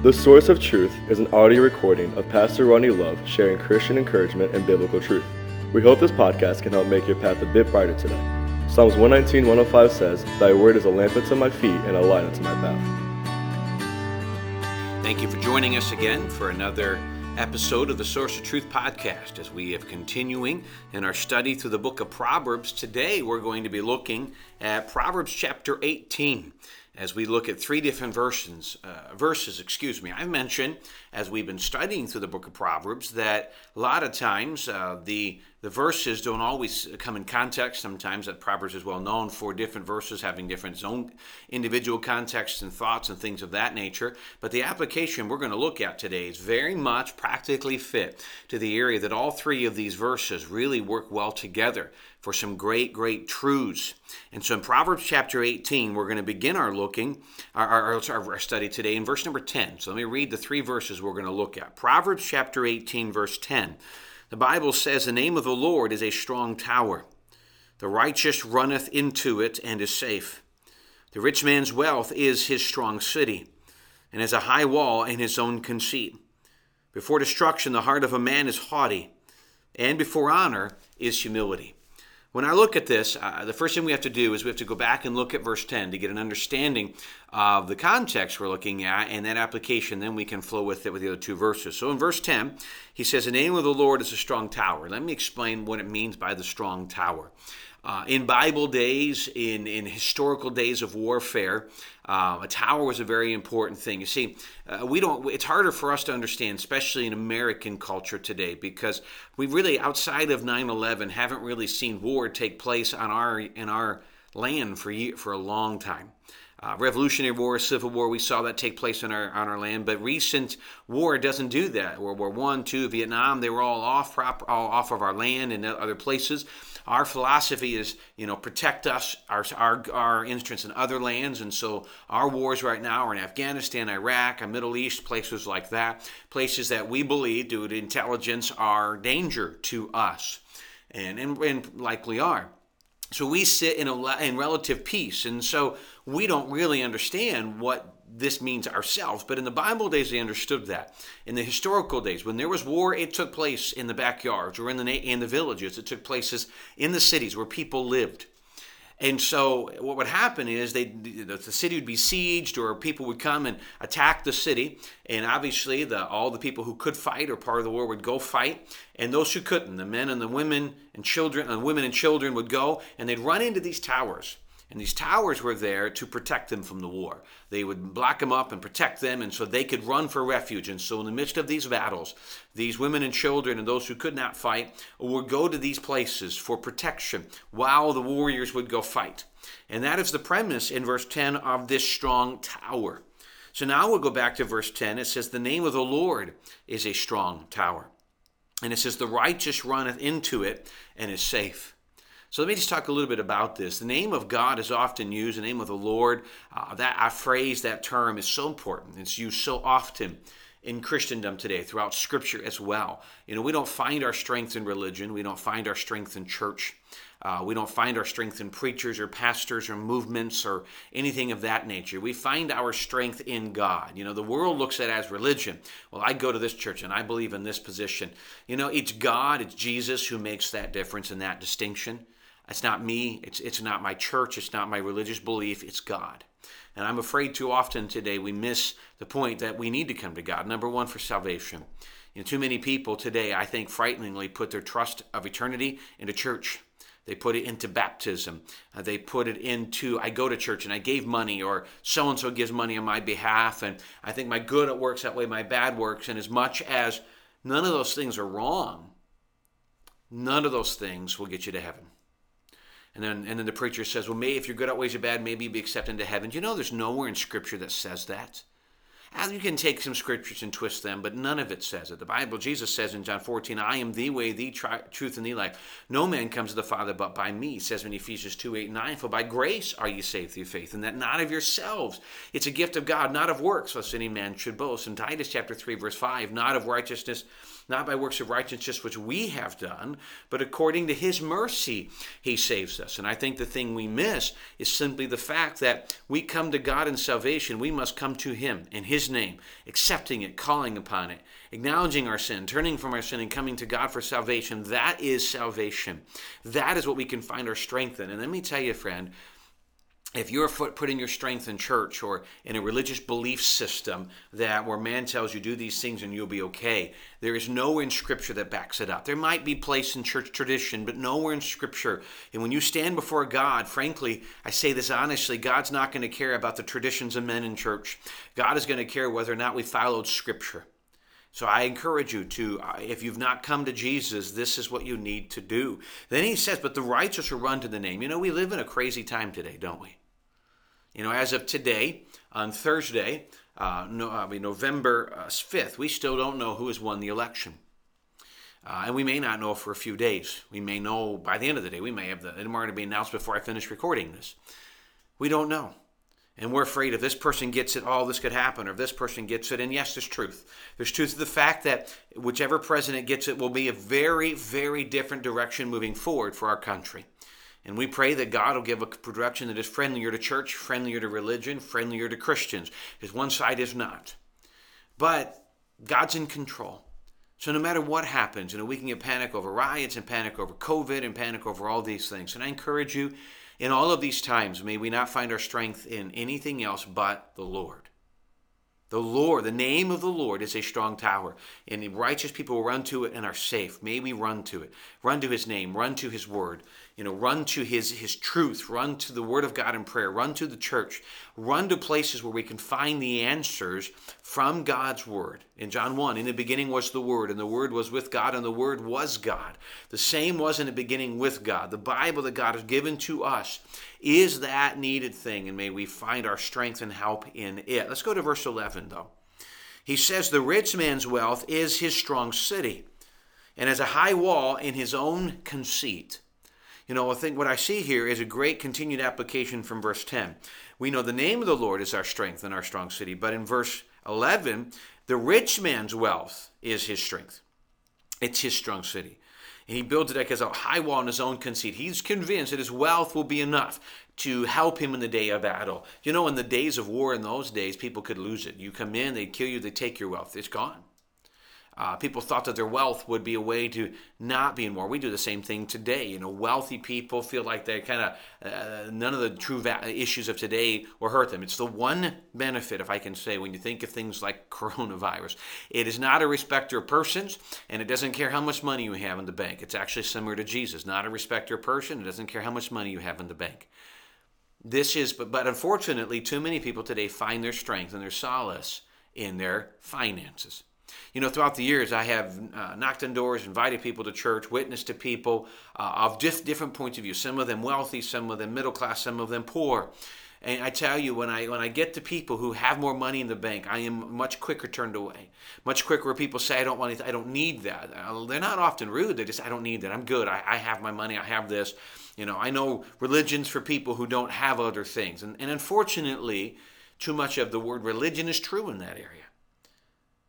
The Source of Truth is an audio recording of Pastor Ronnie Love sharing Christian encouragement and biblical truth. We hope this podcast can help make your path a bit brighter today. Psalms 119, 105 says, Thy word is a lamp unto my feet and a light unto my path. Thank you for joining us again for another episode of the Source of Truth podcast as we are continuing in our study through the book of Proverbs. Today we're going to be looking Proverbs chapter 18 as we look at three different verses, uh, verses, excuse me. I've mentioned as we've been studying through the book of Proverbs that a lot of times uh, the the verses don't always come in context. Sometimes that Proverbs is well known for different verses having different zone individual contexts and thoughts and things of that nature. But the application we're going to look at today is very much practically fit to the area that all three of these verses really work well together for some great, great truths. And so in Proverbs chapter 18, we're going to begin our looking, our, our, our, study today in verse number 10. So let me read the three verses we're going to look at. Proverbs chapter 18, verse 10. The Bible says, The name of the Lord is a strong tower. The righteous runneth into it and is safe. The rich man's wealth is his strong city, and has a high wall in his own conceit. Before destruction, the heart of a man is haughty, and before honor is humility. When I look at this, uh, the first thing we have to do is we have to go back and look at verse 10 to get an understanding of the context we're looking at and that application. Then we can flow with it with the other two verses. So in verse 10, he says, The name of the Lord is a strong tower. Let me explain what it means by the strong tower. Uh, in Bible days, in, in historical days of warfare, uh, a tower was a very important thing. You see, uh, we don't. It's harder for us to understand, especially in American culture today, because we really, outside of 9/11, haven't really seen war take place on our in our land for for a long time. Uh, Revolutionary War, Civil War, we saw that take place on our on our land. But recent war doesn't do that. World War One, Two, Vietnam, they were all off all off of our land and other places. Our philosophy is, you know, protect us, our, our, our interests in other lands. And so our wars right now are in Afghanistan, Iraq, and Middle East, places like that, places that we believe, due to intelligence, are danger to us and, and, and likely are. So we sit in, a, in relative peace. And so we don't really understand what this means ourselves. But in the Bible days, they understood that. In the historical days, when there was war, it took place in the backyards or in the in the villages. It took places in the cities where people lived. And so, what would happen is they the city would be sieged, or people would come and attack the city. And obviously, the, all the people who could fight or part of the war would go fight, and those who couldn't, the men and the women and children, and women and children would go, and they'd run into these towers. And these towers were there to protect them from the war. They would block them up and protect them, and so they could run for refuge. And so, in the midst of these battles, these women and children and those who could not fight would go to these places for protection while the warriors would go fight. And that is the premise in verse 10 of this strong tower. So now we'll go back to verse 10. It says, The name of the Lord is a strong tower. And it says, The righteous runneth into it and is safe. So let me just talk a little bit about this. The name of God is often used, the name of the Lord. Uh, that phrase, that term is so important. It's used so often in Christendom today, throughout Scripture as well. You know, we don't find our strength in religion, we don't find our strength in church. Uh, we don't find our strength in preachers or pastors or movements or anything of that nature. We find our strength in God. You know, the world looks at as religion. Well, I go to this church and I believe in this position. You know, it's God, it's Jesus who makes that difference and that distinction. It's not me. It's, it's not my church. It's not my religious belief. It's God. And I'm afraid too often today we miss the point that we need to come to God. Number one, for salvation. Know, too many people today, I think, frighteningly put their trust of eternity into church. They put it into baptism. Uh, they put it into, I go to church and I gave money, or so and so gives money on my behalf. And I think my good works that way, my bad works. And as much as none of those things are wrong, none of those things will get you to heaven. And then, and then the preacher says, well, maybe if your good outweighs your bad, maybe you'll be accepted into heaven. Do you know there's nowhere in Scripture that says that? You can take some scriptures and twist them, but none of it says it. The Bible, Jesus says in John 14, I am the way, the tri- truth, and the life. No man comes to the Father but by me, says in Ephesians 2 8 9. For by grace are ye saved through faith, and that not of yourselves. It's a gift of God, not of works, lest any man should boast. In Titus chapter 3, verse 5, not of righteousness not by works of righteousness which we have done, but according to his mercy he saves us. And I think the thing we miss is simply the fact that we come to God in salvation, we must come to him in his name, accepting it, calling upon it, acknowledging our sin, turning from our sin, and coming to God for salvation. That is salvation. That is what we can find our strength in. And let me tell you, friend, if you're putting your strength in church or in a religious belief system that where man tells you do these things and you'll be okay, there is nowhere in Scripture that backs it up. There might be place in church tradition, but nowhere in Scripture. And when you stand before God, frankly, I say this honestly, God's not going to care about the traditions of men in church. God is going to care whether or not we followed Scripture. So I encourage you to, uh, if you've not come to Jesus, this is what you need to do. Then he says, but the righteous will run to the name. You know, we live in a crazy time today, don't we? You know, as of today, on Thursday, uh, no, I mean November uh, 5th, we still don't know who has won the election. Uh, and we may not know for a few days. We may know by the end of the day. We may have the, it to be announced before I finish recording this. We don't know. And we're afraid if this person gets it, all this could happen, or if this person gets it. And yes, there's truth. There's truth to the fact that whichever president gets it will be a very, very different direction moving forward for our country. And we pray that God will give a direction that is friendlier to church, friendlier to religion, friendlier to Christians, because one side is not. But God's in control. So no matter what happens, you know, we can get panic over riots and panic over COVID and panic over all these things. And I encourage you, in all of these times, may we not find our strength in anything else but the Lord. The Lord, the name of the Lord is a strong tower, and the righteous people will run to it and are safe. May we run to it. Run to his name, run to his word, you know, run to his his truth, run to the word of God in prayer, run to the church, run to places where we can find the answers from God's word. In John 1, in the beginning was the word, and the word was with God, and the word was God. The same was in the beginning with God. The Bible that God has given to us is that needed thing, and may we find our strength and help in it. Let's go to verse 11, though. He says, The rich man's wealth is his strong city, and as a high wall in his own conceit. You know, I think what I see here is a great continued application from verse 10. We know the name of the Lord is our strength and our strong city, but in verse 11, the rich man's wealth is his strength. It's his strong city. And he builds it as a high wall in his own conceit. He's convinced that his wealth will be enough to help him in the day of battle. You know, in the days of war in those days, people could lose it. You come in, they kill you, they take your wealth. It's gone. Uh, people thought that their wealth would be a way to not be in war. We do the same thing today. You know, wealthy people feel like they kind of uh, none of the true va- issues of today will hurt them. It's the one benefit, if I can say, when you think of things like coronavirus. It is not a respecter of persons, and it doesn't care how much money you have in the bank. It's actually similar to Jesus, not a respecter of person. It doesn't care how much money you have in the bank. This is, but, but unfortunately, too many people today find their strength and their solace in their finances. You know, throughout the years, I have uh, knocked on doors, invited people to church, witnessed to people uh, of just different points of view. Some of them wealthy, some of them middle class, some of them poor. And I tell you, when I when I get to people who have more money in the bank, I am much quicker turned away. Much quicker where people say, "I don't want anything, I don't need that." Uh, they're not often rude. They just, "I don't need that. I'm good. I, I have my money. I have this." You know, I know religions for people who don't have other things, and and unfortunately, too much of the word religion is true in that area.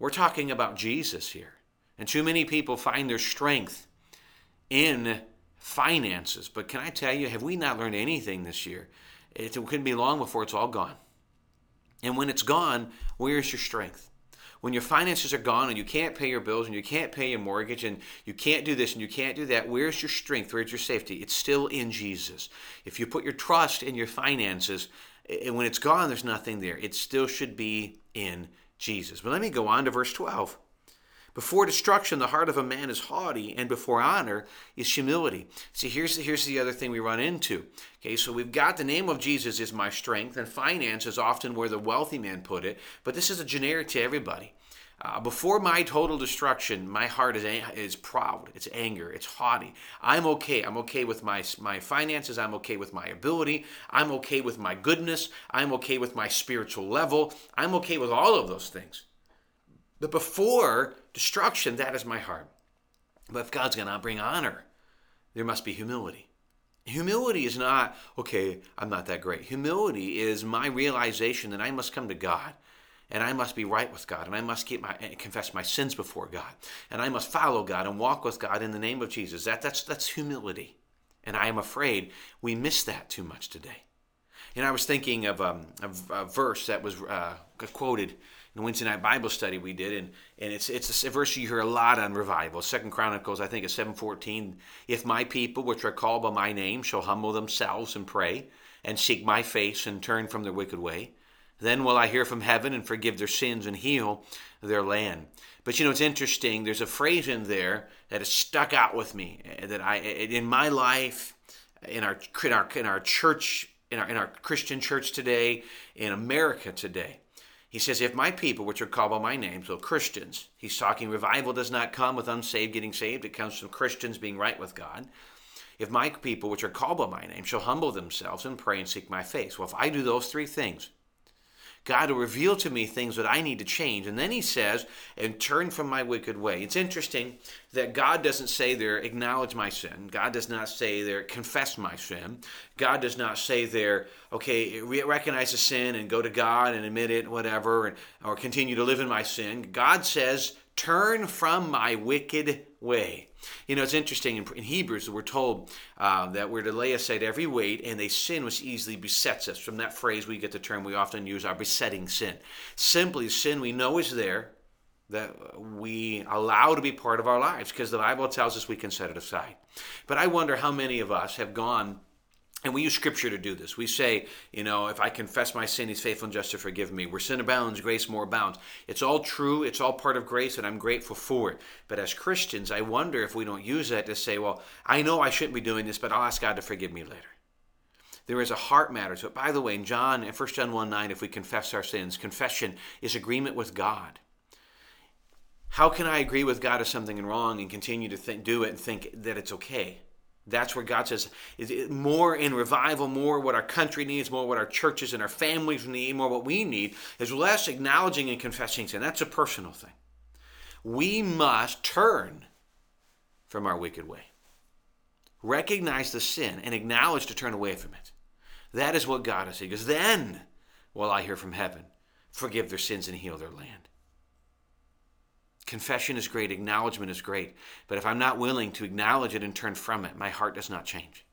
We're talking about Jesus here. And too many people find their strength in finances. But can I tell you, have we not learned anything this year? It couldn't be long before it's all gone. And when it's gone, where's your strength? When your finances are gone and you can't pay your bills and you can't pay your mortgage and you can't do this and you can't do that, where's your strength? Where's your safety? It's still in Jesus. If you put your trust in your finances, and when it's gone, there's nothing there. It still should be in Jesus. But let me go on to verse 12. Before destruction, the heart of a man is haughty, and before honor is humility. See, here's the, here's the other thing we run into. Okay, so we've got the name of Jesus is my strength, and finance is often where the wealthy man put it, but this is a generic to everybody. Uh, before my total destruction, my heart is, is proud. It's anger. It's haughty. I'm okay. I'm okay with my, my finances. I'm okay with my ability. I'm okay with my goodness. I'm okay with my spiritual level. I'm okay with all of those things. But before destruction, that is my heart. But if God's going to bring honor, there must be humility. Humility is not, okay, I'm not that great. Humility is my realization that I must come to God and I must be right with God, and I must keep my confess my sins before God, and I must follow God and walk with God in the name of Jesus. That that's that's humility, and I am afraid we miss that too much today. And I was thinking of um, a, a verse that was uh, quoted in the Wednesday night Bible study we did, and, and it's it's a verse you hear a lot on revival. Second Chronicles, I think, is seven fourteen. If my people, which are called by my name, shall humble themselves and pray, and seek my face and turn from their wicked way, then will I hear from heaven and forgive their sins and heal their land. But you know, it's interesting. There's a phrase in there that has stuck out with me eh, that I in my life, in our in our in our church, in our in our Christian church today, in America today he says, If my people, which are called by my name, so Christians, he's talking revival does not come with unsaved getting saved, it comes from Christians being right with God. If my people, which are called by my name, shall humble themselves and pray and seek my face. Well, if I do those three things, God will reveal to me things that I need to change. And then he says, and turn from my wicked way. It's interesting that God doesn't say there, acknowledge my sin. God does not say there, confess my sin. God does not say there, okay, recognize the sin and go to God and admit it, whatever, and, or continue to live in my sin. God says, turn from my wicked way. You know, it's interesting in, Hebrews, we're told uh, that we're to lay aside every weight and a sin which easily besets us. From that phrase, we get the term we often use, our besetting sin. Simply, sin we know is there that we allow to be part of our lives because the Bible tells us we can set it aside. But I wonder how many of us have gone and we use scripture to do this. We say, you know, if I confess my sin, he's faithful and just to forgive me. Where sin abounds, grace more abounds. It's all true. It's all part of grace, and I'm grateful for it. But as Christians, I wonder if we don't use that to say, well, I know I shouldn't be doing this, but I'll ask God to forgive me later. There is a heart matter it. By the way, in John, in 1 John 1 9, if we confess our sins, confession is agreement with God. How can I agree with God if something wrong and continue to think, do it and think that it's okay? That's where God says more in revival, more what our country needs, more what our churches and our families need, more what we need is less acknowledging and confessing sin. That's a personal thing. We must turn from our wicked way, recognize the sin, and acknowledge to turn away from it. That is what God is saying. Because then will I hear from heaven, forgive their sins and heal their land. Confession is great, acknowledgement is great. But if I'm not willing to acknowledge it and turn from it, my heart does not change.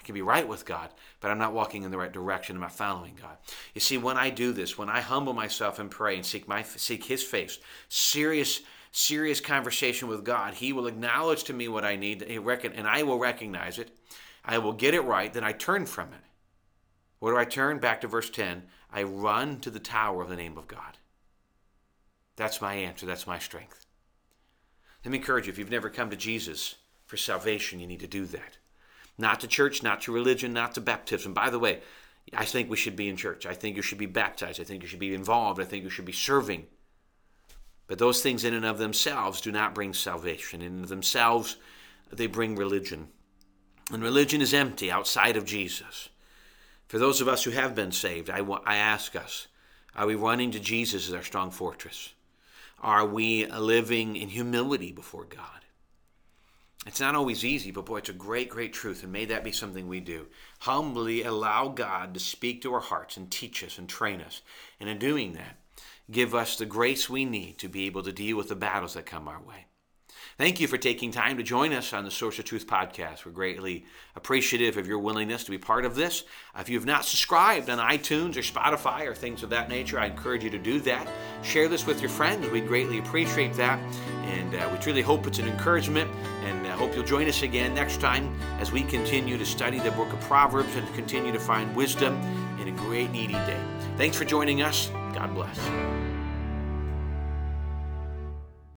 I can be right with God, but I'm not walking in the right direction. I'm not following God. You see, when I do this, when I humble myself and pray and seek my seek His face, serious, serious conversation with God, He will acknowledge to me what I need, and I will recognize it. I will get it right. Then I turn from it. Where do I turn? Back to verse 10. I run to the tower of the name of God. That's my answer. That's my strength. Let me encourage you if you've never come to Jesus for salvation, you need to do that. Not to church, not to religion, not to baptism. By the way, I think we should be in church. I think you should be baptized. I think you should be involved. I think you should be serving. But those things in and of themselves do not bring salvation. In themselves, they bring religion. And religion is empty outside of Jesus. For those of us who have been saved, I, I ask us are we running to Jesus as our strong fortress? Are we living in humility before God? It's not always easy, but boy, it's a great, great truth, and may that be something we do. Humbly allow God to speak to our hearts and teach us and train us. And in doing that, give us the grace we need to be able to deal with the battles that come our way. Thank you for taking time to join us on the Source of Truth podcast. We're greatly appreciative of your willingness to be part of this. If you have not subscribed on iTunes or Spotify or things of that nature, I encourage you to do that. Share this with your friends. We'd greatly appreciate that. And uh, we truly hope it's an encouragement and I uh, hope you'll join us again next time as we continue to study the book of Proverbs and continue to find wisdom in a great needy day. Thanks for joining us. God bless.